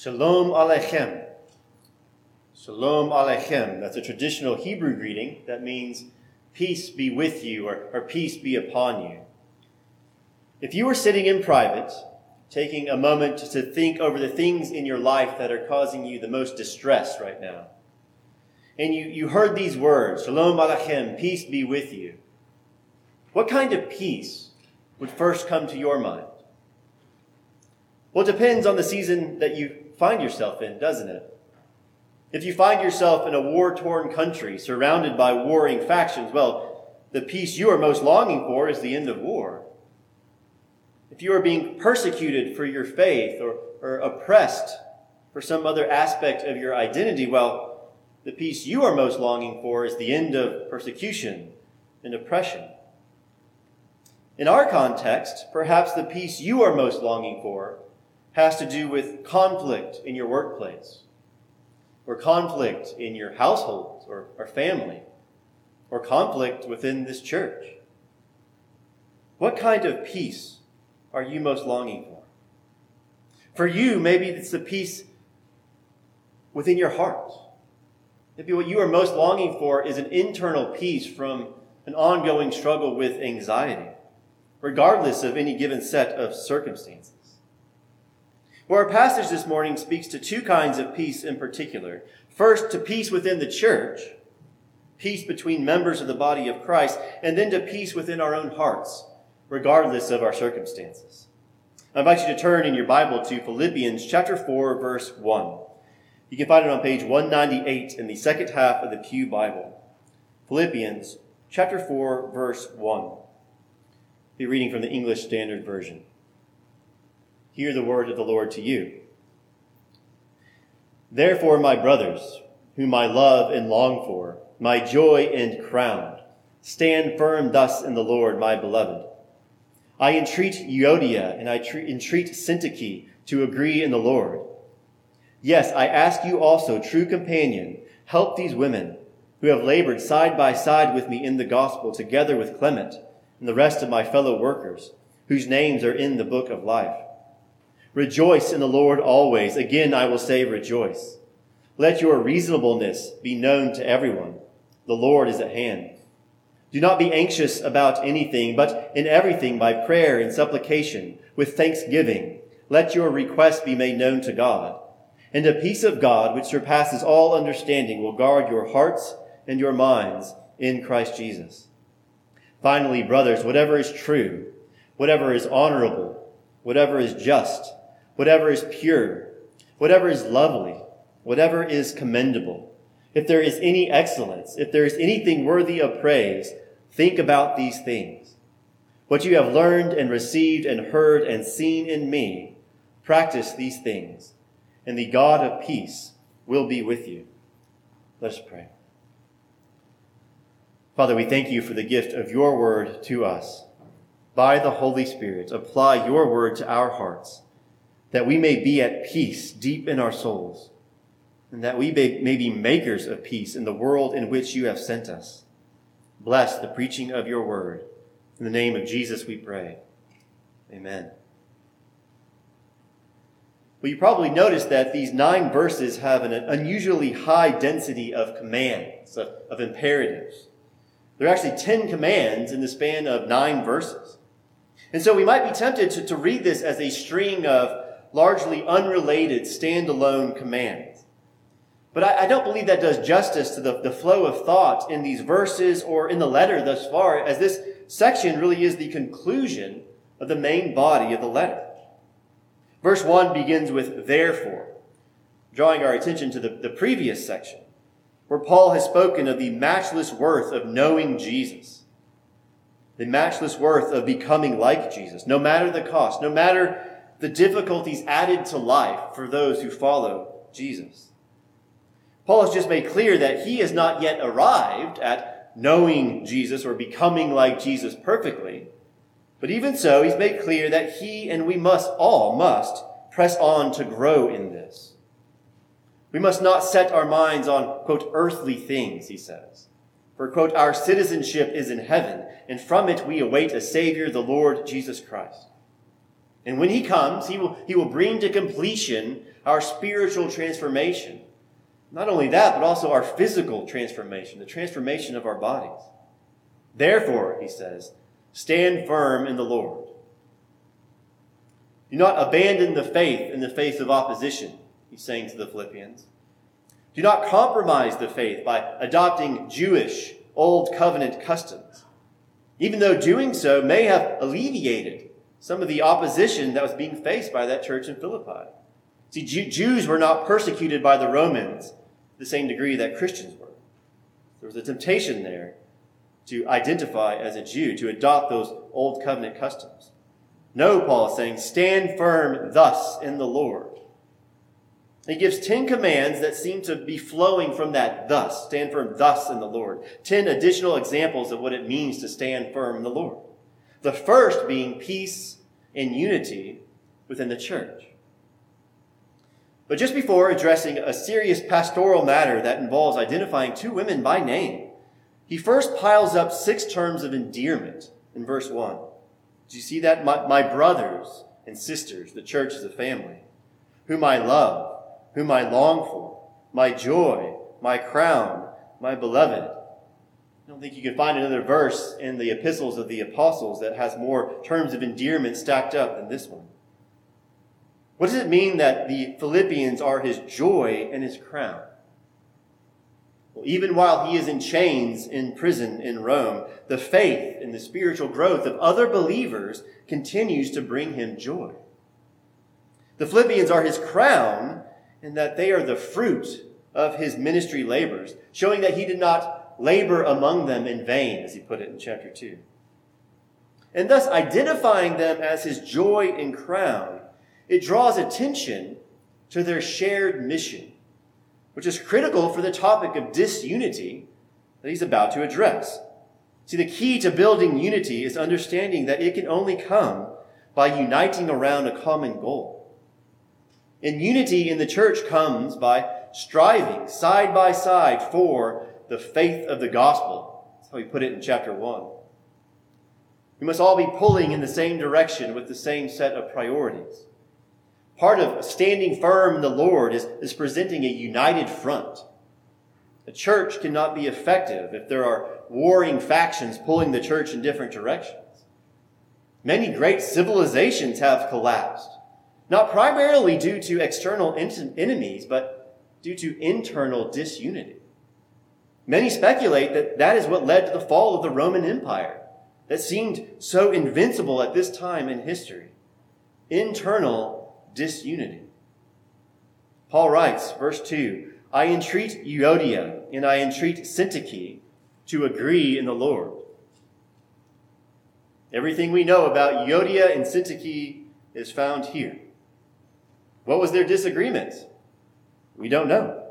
Shalom Aleichem. Shalom Aleichem. That's a traditional Hebrew greeting that means peace be with you or, or peace be upon you. If you were sitting in private, taking a moment to think over the things in your life that are causing you the most distress right now, and you, you heard these words, Shalom Aleichem, peace be with you, what kind of peace would first come to your mind? Well, it depends on the season that you find yourself in, doesn't it? If you find yourself in a war torn country surrounded by warring factions, well, the peace you are most longing for is the end of war. If you are being persecuted for your faith or, or oppressed for some other aspect of your identity, well, the peace you are most longing for is the end of persecution and oppression. In our context, perhaps the peace you are most longing for has to do with conflict in your workplace, or conflict in your household or, or family, or conflict within this church. What kind of peace are you most longing for? For you, maybe it's the peace within your heart. Maybe what you are most longing for is an internal peace from an ongoing struggle with anxiety, regardless of any given set of circumstances. Well, our passage this morning speaks to two kinds of peace in particular. First, to peace within the church, peace between members of the body of Christ, and then to peace within our own hearts, regardless of our circumstances. I invite you to turn in your Bible to Philippians chapter 4, verse 1. You can find it on page 198 in the second half of the Pew Bible. Philippians chapter 4, verse 1. Be reading from the English Standard Version. Hear the word of the Lord to you. Therefore, my brothers, whom I love and long for, my joy and crown, stand firm thus in the Lord, my beloved. I entreat Euodia and I tre- entreat Syntyche to agree in the Lord. Yes, I ask you also, true companion, help these women who have labored side by side with me in the gospel, together with Clement and the rest of my fellow workers, whose names are in the book of life. Rejoice in the Lord always. Again, I will say rejoice. Let your reasonableness be known to everyone. The Lord is at hand. Do not be anxious about anything, but in everything by prayer and supplication with thanksgiving. Let your requests be made known to God. And the peace of God, which surpasses all understanding, will guard your hearts and your minds in Christ Jesus. Finally, brothers, whatever is true, whatever is honorable, whatever is just, whatever is pure, whatever is lovely, whatever is commendable, if there is any excellence, if there is anything worthy of praise, think about these things. What you have learned and received and heard and seen in me, practice these things, and the God of peace will be with you. Let us pray. Father, we thank you for the gift of your word to us. By the Holy Spirit, apply your word to our hearts that we may be at peace deep in our souls, and that we may be makers of peace in the world in which you have sent us. Bless the preaching of your word. In the name of Jesus we pray. Amen. Well, you probably noticed that these nine verses have an unusually high density of commands, of, of imperatives. There are actually 10 commands in the span of nine verses. And so we might be tempted to, to read this as a string of largely unrelated, standalone commands. But I, I, don't believe that does justice to the, the flow of thought in these verses or in the letter thus far, as this section really is the conclusion of the main body of the letter. Verse 1 begins with therefore, drawing our attention to the, the previous section, where Paul has spoken of the matchless worth of knowing Jesus, the matchless worth of becoming like Jesus, no matter the cost, no matter the difficulties added to life for those who follow Jesus. Paul has just made clear that he has not yet arrived at knowing Jesus or becoming like Jesus perfectly. But even so, he's made clear that he and we must all must press on to grow in this. We must not set our minds on, quote, earthly things, he says. For, quote, our citizenship is in heaven, and from it we await a Savior, the Lord Jesus Christ. And when he comes, he will, he will bring to completion our spiritual transformation. Not only that, but also our physical transformation, the transformation of our bodies. Therefore, he says, stand firm in the Lord. Do not abandon the faith in the face of opposition, he's saying to the Philippians. Do not compromise the faith by adopting Jewish Old Covenant customs, even though doing so may have alleviated some of the opposition that was being faced by that church in Philippi. See, Jews were not persecuted by the Romans the same degree that Christians were. There was a temptation there to identify as a Jew, to adopt those old covenant customs. No, Paul is saying, stand firm thus in the Lord. He gives 10 commands that seem to be flowing from that thus, stand firm thus in the Lord. 10 additional examples of what it means to stand firm in the Lord. The first being peace and unity within the church. But just before addressing a serious pastoral matter that involves identifying two women by name, he first piles up six terms of endearment in verse 1. Do you see that? My, my brothers and sisters, the church is a family, whom I love, whom I long for, my joy, my crown, my beloved. I don't think you can find another verse in the epistles of the apostles that has more terms of endearment stacked up than this one. What does it mean that the Philippians are his joy and his crown? Well, even while he is in chains in prison in Rome, the faith and the spiritual growth of other believers continues to bring him joy. The Philippians are his crown in that they are the fruit of his ministry labors, showing that he did not labor among them in vain, as he put it in chapter 2. And thus identifying them as his joy and crown it draws attention to their shared mission, which is critical for the topic of disunity that he's about to address. See, the key to building unity is understanding that it can only come by uniting around a common goal. And unity in the church comes by striving side by side for the faith of the gospel. That's how he put it in chapter 1. We must all be pulling in the same direction with the same set of priorities. Part of standing firm in the Lord is, is presenting a united front. The church cannot be effective if there are warring factions pulling the church in different directions. Many great civilizations have collapsed, not primarily due to external enemies, but due to internal disunity. Many speculate that that is what led to the fall of the Roman Empire that seemed so invincible at this time in history. Internal disunity. Paul writes, verse 2 I entreat Euodia and I entreat Syntyche to agree in the Lord. Everything we know about Euodia and Syntyche is found here. What was their disagreement? We don't know.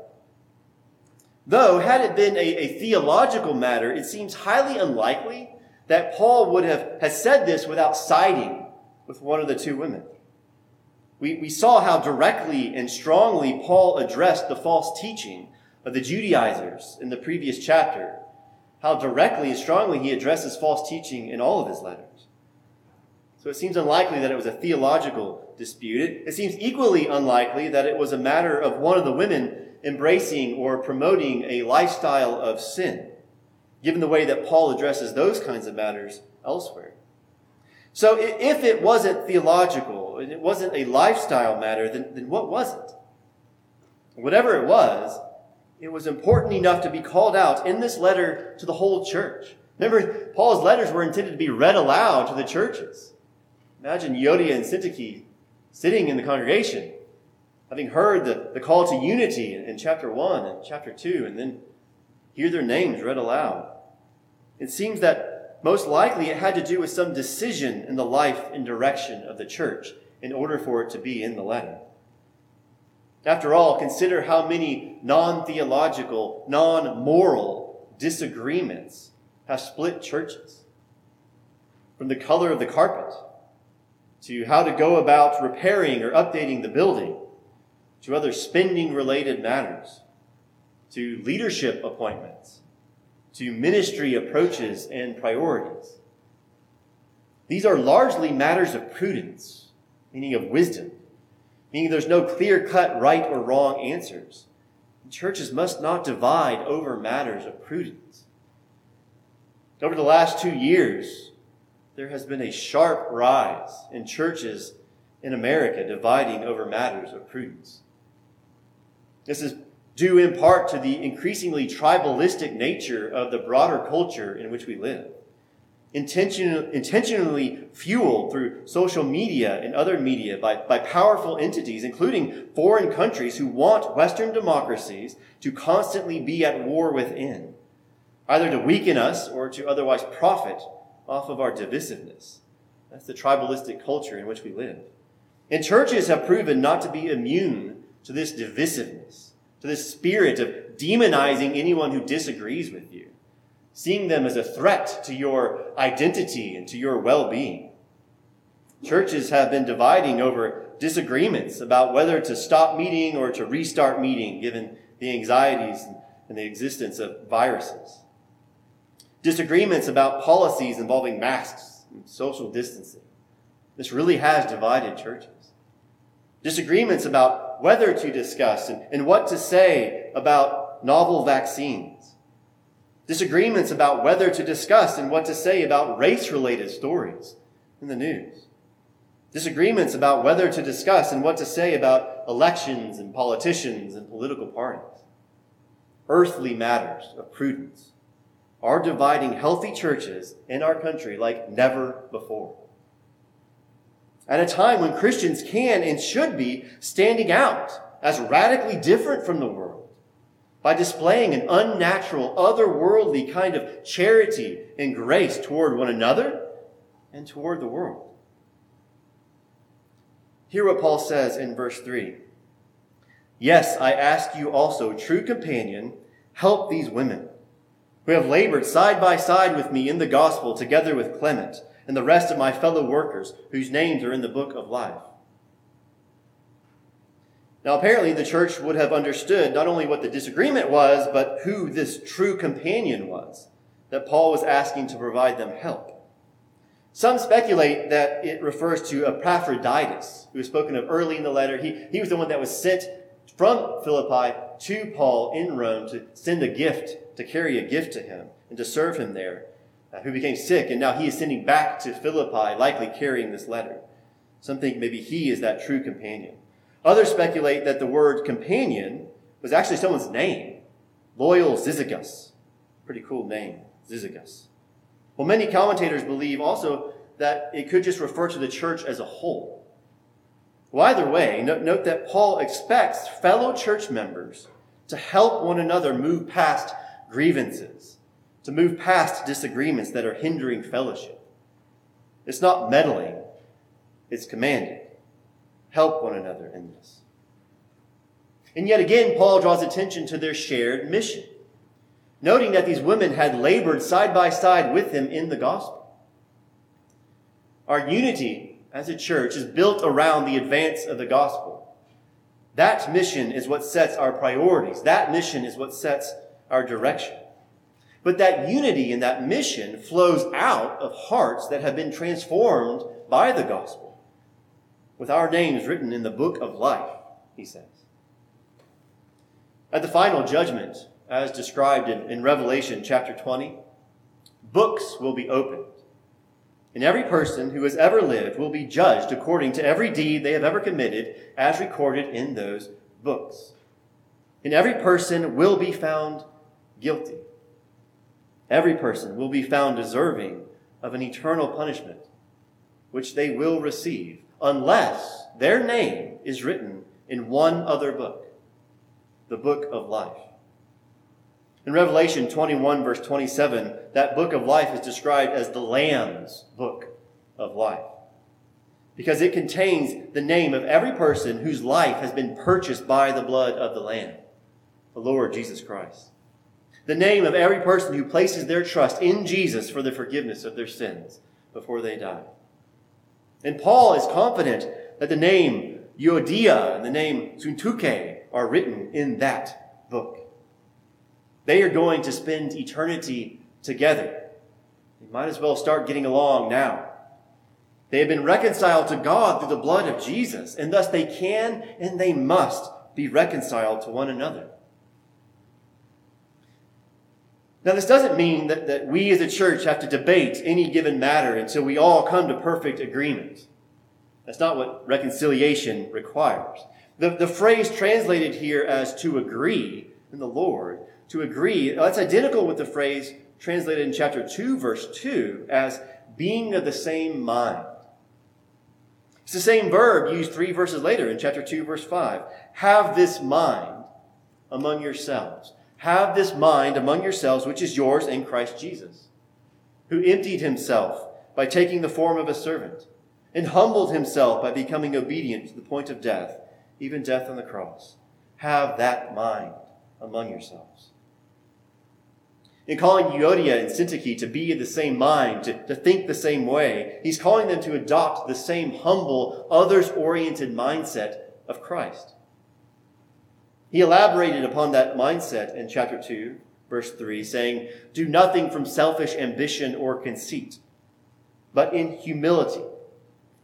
Though, had it been a, a, theological matter, it seems highly unlikely that Paul would have said this without siding with one of the two women. We, we saw how directly and strongly Paul addressed the false teaching of the Judaizers in the previous chapter. How directly and strongly he addresses false teaching in all of his letters. So it seems unlikely that it was a theological dispute. It, it seems equally unlikely that it was a matter of one of the women embracing or promoting a lifestyle of sin, given the way that Paul addresses those kinds of matters elsewhere. So if it wasn't theological and it wasn't a lifestyle matter, then, then what was it? Whatever it was, it was important enough to be called out in this letter to the whole church. Remember, Paul's letters were intended to be read aloud to the churches. Imagine Euodia and Syntyche sitting in the congregation, having heard the, the call to unity in, in chapter 1 and chapter 2, and then hear their names read aloud. It seems that most likely it had to do with some decision in the life and direction of the church in order for it to be in the letter. After all, consider how many non theological, non moral disagreements have split churches. From the color of the carpet, to how to go about repairing or updating the building, to other spending related matters, to leadership appointments, to ministry approaches and priorities. These are largely matters of prudence, meaning of wisdom, meaning there's no clear cut right or wrong answers. Churches must not divide over matters of prudence. Over the last two years, there has been a sharp rise in churches in America dividing over matters of prudence. This is due in part to the increasingly tribalistic nature of the broader culture in which we live. Intention, intentionally fueled through social media and other media by, by powerful entities, including foreign countries who want Western democracies to constantly be at war within, either to weaken us or to otherwise profit off of our divisiveness. That's the tribalistic culture in which we live. And churches have proven not to be immune to this divisiveness, to this spirit of demonizing anyone who disagrees with you seeing them as a threat to your identity and to your well being. Churches have been dividing over disagreements about whether to stop meeting or to restart meeting, given the anxieties and the existence of viruses. Disagreements about policies involving masks and social distancing. This really has divided churches. Disagreements about whether to discuss and, and what to say about novel vaccines disagreements about whether to discuss and what to say about race related stories in the news, disagreements about whether to discuss and what to say about elections and politicians and political parties. Earthly matters of prudence are dividing healthy churches in our country like never before. At a time when Christians can and should be standing out as radically different from the world by displaying an unnatural, otherworldly kind of charity and grace toward one another and toward the world. Hear what Paul says in verse 3 Yes, I ask you also, true companion, help these women who have labored side by side with me in the gospel together with Clement and the rest of my fellow workers whose names are in the book of life. Now, apparently, the church would have understood not only what the disagreement was, but who this true companion was that Paul was asking to provide them help. Some speculate that it refers to Epaphroditus, who was spoken of early in the letter. He, he was the one that was sent from Philippi to Paul in Rome to send a gift, to carry a gift to him, and to serve him there, Uh, who became sick, and now he is sending back to Philippi, likely carrying this letter. Some think maybe he is that true companion. Others speculate that the word companion was actually someone's name. Loyal Syzygus. Pretty cool name, Syzygus. Well, many commentators believe also that it could just refer to the church as a whole. Well, either way, note that Paul expects fellow church members to help one another move past grievances, to move past disagreements that are hindering fellowship. It's not meddling, it's commanding help one another in this. And yet again, Paul draws attention to their shared mission, noting that these women had labored side by side with him in the gospel. Our unity as a church is built around the advance of the gospel. That mission is what sets our priorities. That mission is what sets our direction. But that unity and that mission flows out of hearts that have been transformed by the gospel with our names written in the book of life, he says. At the final judgment, as described in, in Revelation chapter 20, books will be opened. And every person who has ever lived will be judged according to every deed they have ever committed as recorded in those books. And every person will be found guilty. Every person will be found deserving of an eternal punishment, which they will receive unless their name is written in one other book, the book of life. In Revelation 21, verse 27, that book of life is described as the Lamb's book of life because it contains the name of every person whose life has been purchased by the blood of the Lamb, the Lord Jesus Christ. The name of every person who places their trust in Jesus for the forgiveness of their sins before they die. And Paul is confident that the name Euodia and the name Syntyche are written in that book. They are going to spend eternity together. They might as well start getting along now. They have been reconciled to God through the blood of Jesus, and thus they can and they must be reconciled to one another. Now, this doesn't mean that, that we as a church have to debate any given matter until we all come to perfect agreement. That's not what reconciliation requires. The, the phrase translated here as to agree in the Lord, to agree, uh, that's identical with the phrase translated in chapter 2, verse 2, as being of the same mind. It's the same verb used three verses later in chapter 2, verse 5. Have this mind among yourselves. Have this mind among yourselves, which is yours in Christ Jesus, who emptied himself by taking the form of a servant, and humbled himself by becoming obedient to the point of death, even death on the cross. Have that mind among yourselves. In calling Euodia and Syntyche to be of the same mind, to, to think the same way, he's calling them to adopt the same humble, others oriented mindset of Christ. He elaborated upon that mindset in chapter 2, verse 3, saying, Do nothing from selfish ambition or conceit, but in humility.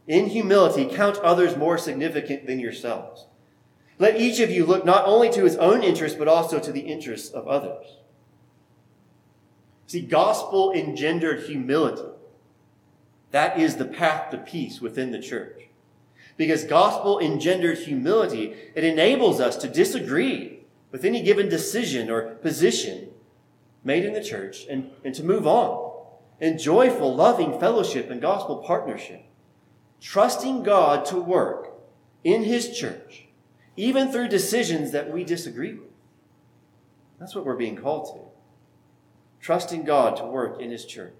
In humility, count others more significant than yourselves. Let each of you look not only to his own interests, but also to the interests of others. See, gospel engendered humility. That is the path to peace within the church. Because gospel engendered humility, it enables us to disagree with any given decision or position made in the church and, and to move on in joyful, loving fellowship and gospel partnership, trusting God to work in His church, even through decisions that we disagree with. That's what we're being called to. Trusting God to work in His church.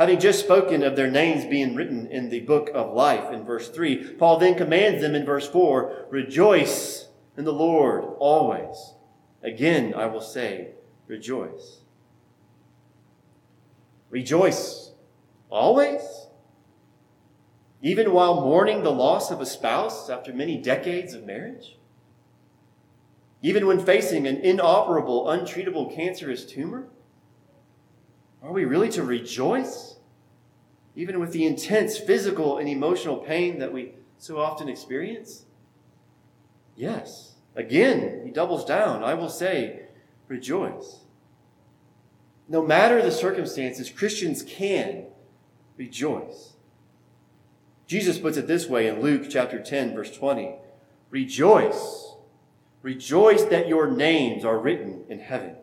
Having just spoken of their names being written in the book of life in verse 3, Paul then commands them in verse 4 Rejoice in the Lord always. Again, I will say, rejoice. Rejoice always? Even while mourning the loss of a spouse after many decades of marriage? Even when facing an inoperable, untreatable cancerous tumor? Are we really to rejoice? Even with the intense physical and emotional pain that we so often experience? Yes. Again, he doubles down. I will say, rejoice. No matter the circumstances, Christians can rejoice. Jesus puts it this way in Luke chapter 10, verse 20 Rejoice. Rejoice that your names are written in heaven.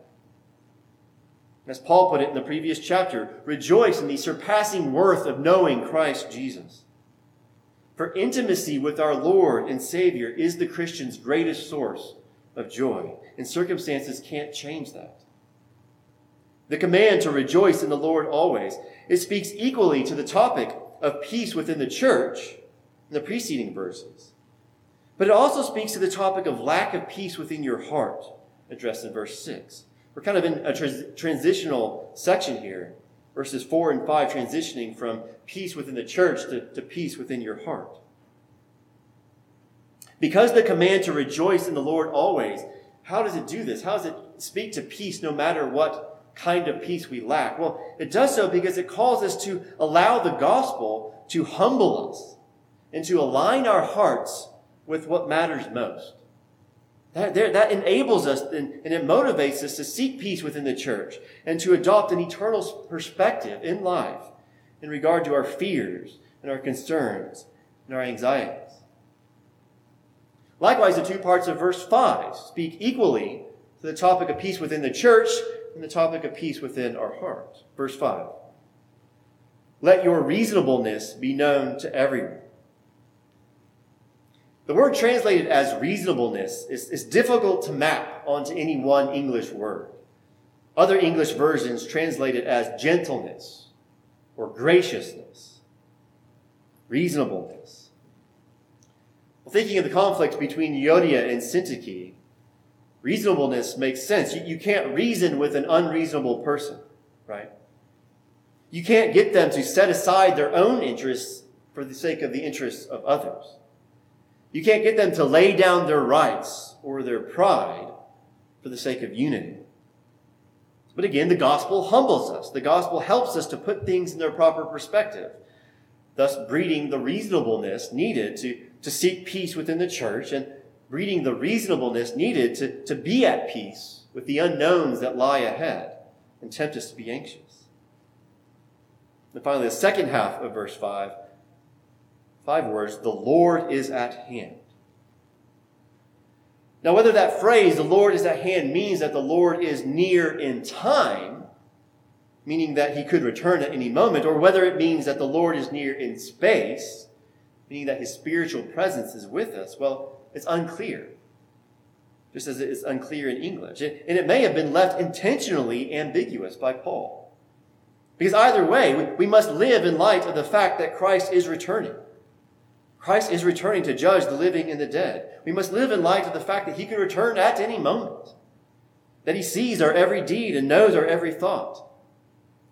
As Paul put it in the previous chapter, rejoice in the surpassing worth of knowing Christ Jesus. For intimacy with our Lord and Savior is the Christian's greatest source of joy, and circumstances can't change that. The command to rejoice in the Lord always, it speaks equally to the topic of peace within the church in the preceding verses. But it also speaks to the topic of lack of peace within your heart, addressed in verse 6. We're kind of in a trans- transitional section here, verses 4 and 5, transitioning from peace within the church to, to peace within your heart. Because the command to rejoice in the Lord always, how does it do this? How does it speak to peace no matter what kind of peace we lack? Well, it does so because it calls us to allow the gospel to humble us and to align our hearts with what matters most. That, that enables us and, and it motivates us to seek peace within the church and to adopt an eternal perspective in life in regard to our fears and our concerns and our anxieties. Likewise, the two parts of verse 5 speak equally to the topic of peace within the church and the topic of peace within our hearts. Verse 5 Let your reasonableness be known to everyone. The word translated as reasonableness is, is difficult to map onto any one English word. Other English versions translate it as gentleness or graciousness, reasonableness. Well, thinking of the conflict between Euodia and Syntyche, reasonableness makes sense. You, you can't reason with an unreasonable person, right? You can't get them to set aside their own interests for the sake of the interests of others. You can't get them to lay down their rights or their pride for the sake of unity. But again, the gospel humbles us. The gospel helps us to put things in their proper perspective, thus breeding the reasonableness needed to, to seek peace within the church and breeding the reasonableness needed to, to be at peace with the unknowns that lie ahead and tempt us to be anxious. And finally, the second half of verse 5, five words, the Lord is at hand. Now, whether that phrase, the Lord is at hand, means that the Lord is near in time, meaning that he could return at any moment, or whether it means that the Lord is near in space, meaning that his spiritual presence is with us, well, it's unclear. Just as it is unclear in English. And it may have been left intentionally ambiguous by Paul. Because either way, we must live in light of the fact that Christ is returning. Christ is returning to judge the living and the dead. We must live in light of the fact that he can return at any moment, that he sees our every deed and knows our every thought.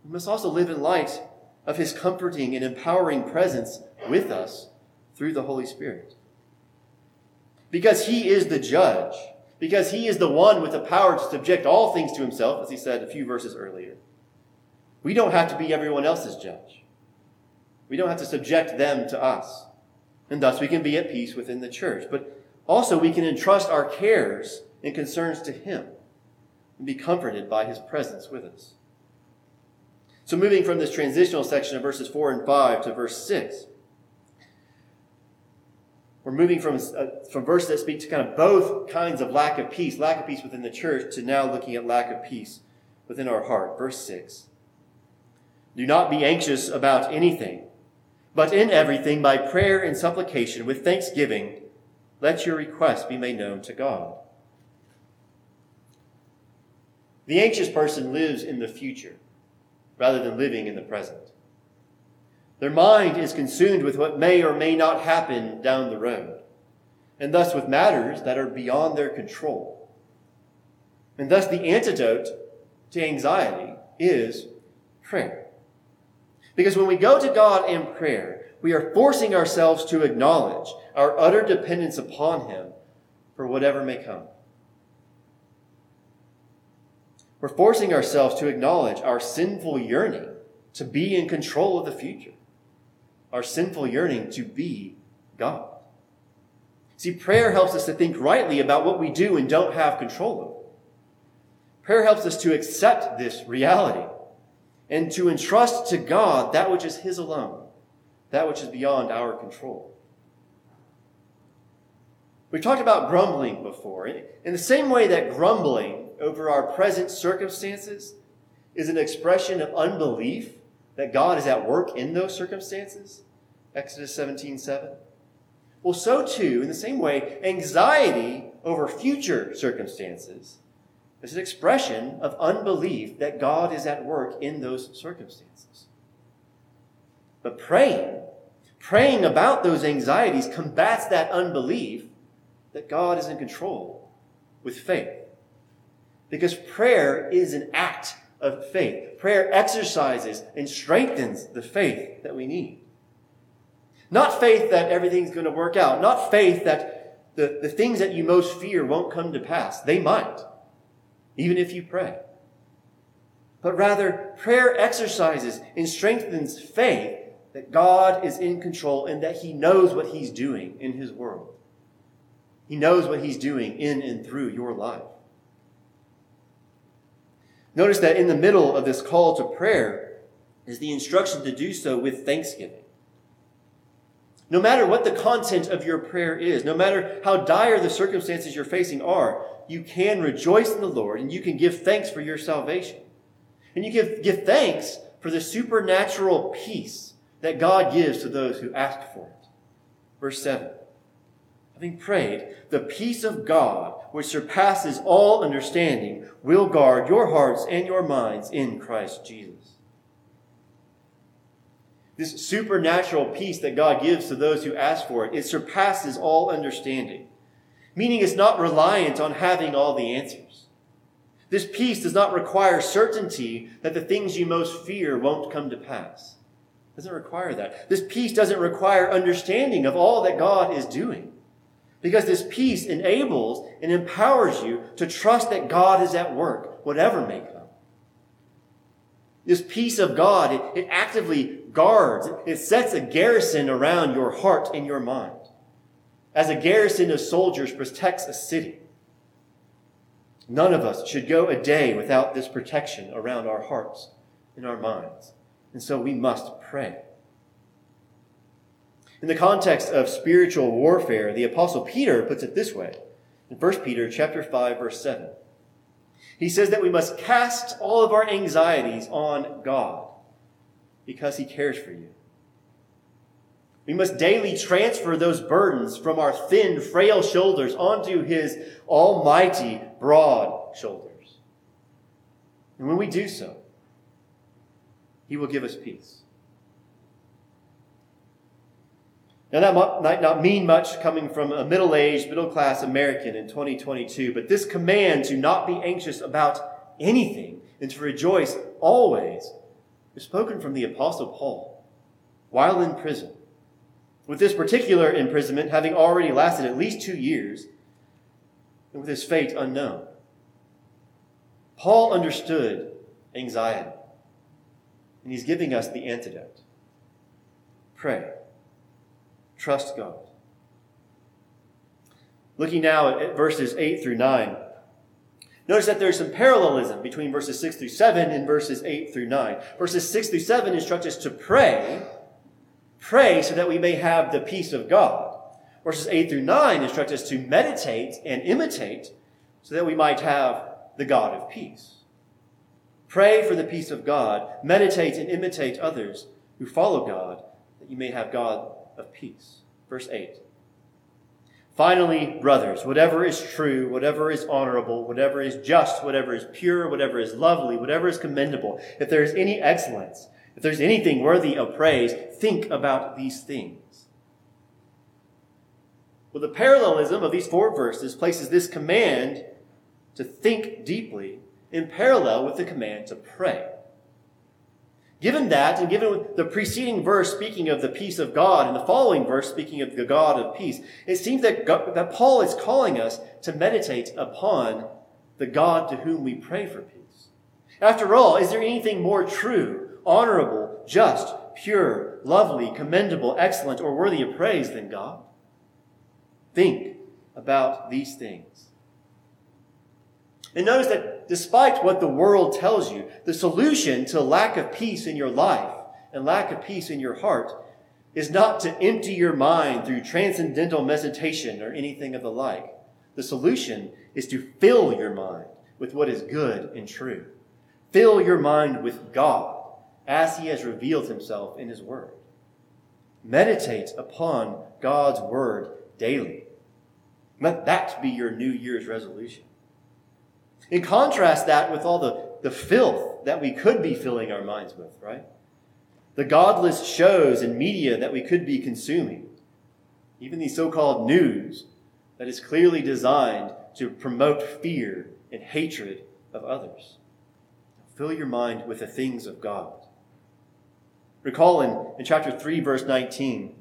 We must also live in light of his comforting and empowering presence with us through the Holy Spirit. Because he is the judge, because he is the one with the power to subject all things to himself, as he said a few verses earlier, we don't have to be everyone else's judge. We don't have to subject them to us. And thus we can be at peace within the church. But also we can entrust our cares and concerns to Him and be comforted by His presence with us. So moving from this transitional section of verses 4 and 5 to verse 6, we're moving from, uh, from verses that speak to kind of both kinds of lack of peace, lack of peace within the church, to now looking at lack of peace within our heart. Verse 6. Do not be anxious about anything but in everything, by prayer and supplication, with thanksgiving, let your requests be made known to God. The anxious person lives in the future rather than living in the present. Their mind is consumed with what may or may not happen down the road, and thus with matters that are beyond their control. And thus the antidote to anxiety is prayer. Because when we go to God in prayer, we are forcing ourselves to acknowledge our utter dependence upon Him for whatever may come. We're forcing ourselves to acknowledge our sinful yearning to be in control of the future, our sinful yearning to be God. See, prayer helps us to think rightly about what we do and don't have control over. Prayer helps us to accept this reality and to entrust to God that which is His alone, that which is beyond our control. We talked about grumbling before. In the same way that grumbling over our present circumstances is an expression of unbelief that God is at work in those circumstances, Exodus 17 7. Well, so too, in the same way, anxiety over future circumstances is an expression of unbelief that God is at work in those circumstances. But praying, praying about those anxieties combats that unbelief that God is in control with faith. Because prayer is an act of faith. Prayer exercises and strengthens the faith that we need. Not faith that everything's going to work out. Not faith that the, the things that you most fear won't come to pass. They might even if you pray. But rather, prayer exercises and strengthens faith that God is in control and that He knows what He's doing in His world. He knows what He's doing in and through your life. Notice that in the middle of this call to prayer is the instruction to do so with thanksgiving. No matter what the content of your prayer is, no matter how dire the circumstances you're facing are, you can rejoice in the Lord and you can give thanks for your salvation. And you give, give thanks for the supernatural peace that God gives to those who ask for it. Verse 7. Having prayed, the peace of God, which surpasses all understanding, will guard your hearts and your minds in Christ Jesus. This supernatural peace that God gives to those who ask for it, it surpasses all understanding meaning it's not reliant on having all the answers. This peace does not require certainty that the things you most fear won't come to pass. It doesn't require that. This peace doesn't require understanding of all that God is doing. Because this peace enables and empowers you to trust that God is at work, whatever may come. This peace of God, it, it actively guards, it sets a garrison around your heart and your mind. As a garrison of soldiers protects a city. None of us should go a day without this protection around our hearts and our minds. And so we must pray. In the context of spiritual warfare, the apostle Peter puts it this way in 1 Peter chapter 5 verse 7. He says that we must cast all of our anxieties on God because he cares for you. We must daily transfer those burdens from our thin, frail shoulders onto his almighty, broad shoulders. And when we do so, he will give us peace. Now, that might not mean much coming from a middle aged, middle class American in 2022, but this command to not be anxious about anything and to rejoice always is spoken from the Apostle Paul while in prison. With this particular imprisonment having already lasted at least two years, and with his fate unknown. Paul understood anxiety, and he's giving us the antidote. Pray. Trust God. Looking now at verses 8 through 9, notice that there's some parallelism between verses 6 through 7 and verses 8 through 9. Verses 6 through 7 instruct us to pray, pray so that we may have the peace of God. Verses 8 through 9 instruct us to meditate and imitate so that we might have the God of peace. Pray for the peace of God, meditate and imitate others who follow God, that you may have God of peace. Verse 8. Finally, brothers, whatever is true, whatever is honorable, whatever is just, whatever is pure, whatever is lovely, whatever is commendable, if there is any excellence, if there's anything worthy of praise, think about these things. Well, the parallelism of these four verses places this command to think deeply in parallel with the command to pray. Given that, and given the preceding verse speaking of the peace of God, and the following verse speaking of the God of peace, it seems that, God, that Paul is calling us to meditate upon the God to whom we pray for peace. After all, is there anything more true, honorable, just, pure, lovely, commendable, excellent, or worthy of praise than God? Think about these things. And notice that despite what the world tells you, the solution to lack of peace in your life and lack of peace in your heart is not to empty your mind through transcendental meditation or anything of the like. The solution is to fill your mind with what is good and true. Fill your mind with God as He has revealed Himself in His Word. Meditate upon God's Word daily. Let that be your New Year's resolution. And contrast that with all the, the filth that we could be filling our minds with, right? The godless shows and media that we could be consuming. Even the so called news that is clearly designed to promote fear and hatred of others. Fill your mind with the things of God. Recall in, in chapter 3, verse 19,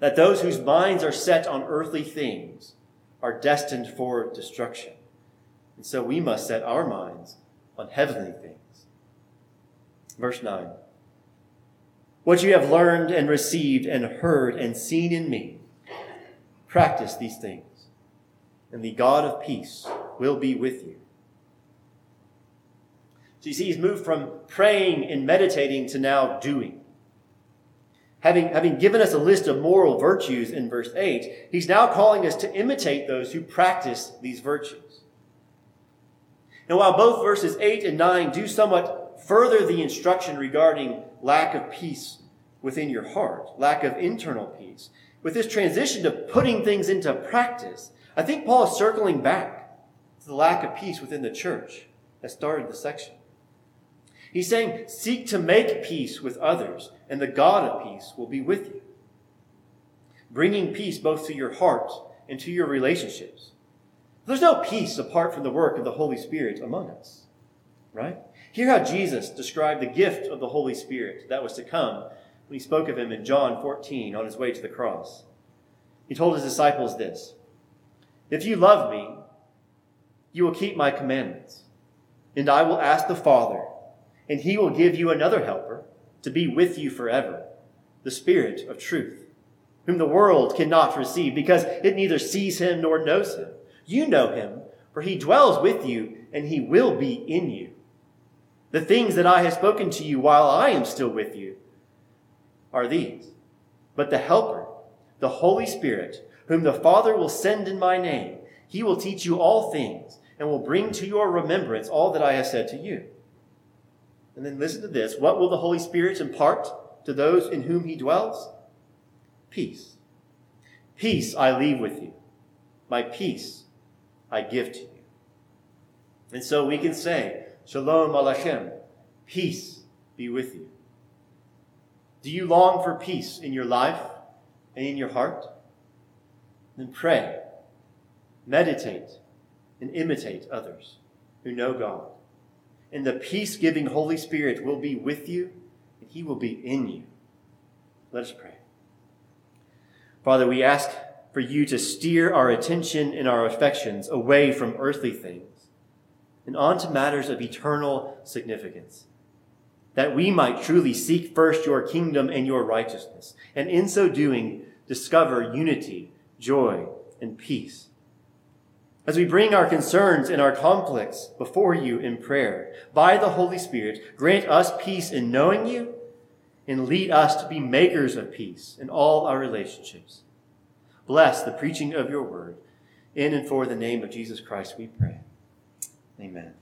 that those whose minds are set on earthly things are destined for destruction. And so we must set our minds on heavenly things. Verse 9 What you have learned and received and heard and seen in me, practice these things, and the God of peace will be with you. So you see, he's moved from praying and meditating to now doing. Having, having given us a list of moral virtues in verse 8, he's now calling us to imitate those who practice these virtues. And while both verses 8 and 9 do somewhat further the instruction regarding lack of peace within your heart, lack of internal peace, with this transition to putting things into practice, I think Paul is circling back to the lack of peace within the church that started the section. He's saying, seek to make peace with others, and the God of peace will be with you. Bringing peace both to your heart and to your relationships. There's no peace apart from the work of the Holy Spirit among us, right? Hear how Jesus described the gift of the Holy Spirit that was to come when he spoke of him in John 14 on his way to the cross. He told his disciples this If you love me, you will keep my commandments, and I will ask the Father, And he will give you another helper to be with you forever, the Spirit of truth, whom the world cannot receive because it neither sees him nor knows him. You know him, for he dwells with you and he will be in you. The things that I have spoken to you while I am still with you are these. But the Helper, the Holy Spirit, whom the Father will send in my name, he will teach you all things and will bring to your remembrance all that I have said to you. And then listen to this. What will the Holy Spirit impart to those in whom he dwells? Peace. Peace I leave with you. My peace I give to you. And so we can say, Shalom Aleichem, peace be with you. Do you long for peace in your life and in your heart? Then pray, meditate, and imitate others who know God. And the peace giving Holy Spirit will be with you, and He will be in you. Let us pray. Father, we ask for you to steer our attention and our affections away from earthly things and onto matters of eternal significance, that we might truly seek first your kingdom and your righteousness, and in so doing, discover unity, joy, and peace. As we bring our concerns and our conflicts before you in prayer, by the Holy Spirit, grant us peace in knowing you and lead us to be makers of peace in all our relationships. Bless the preaching of your word. In and for the name of Jesus Christ, we pray. Amen.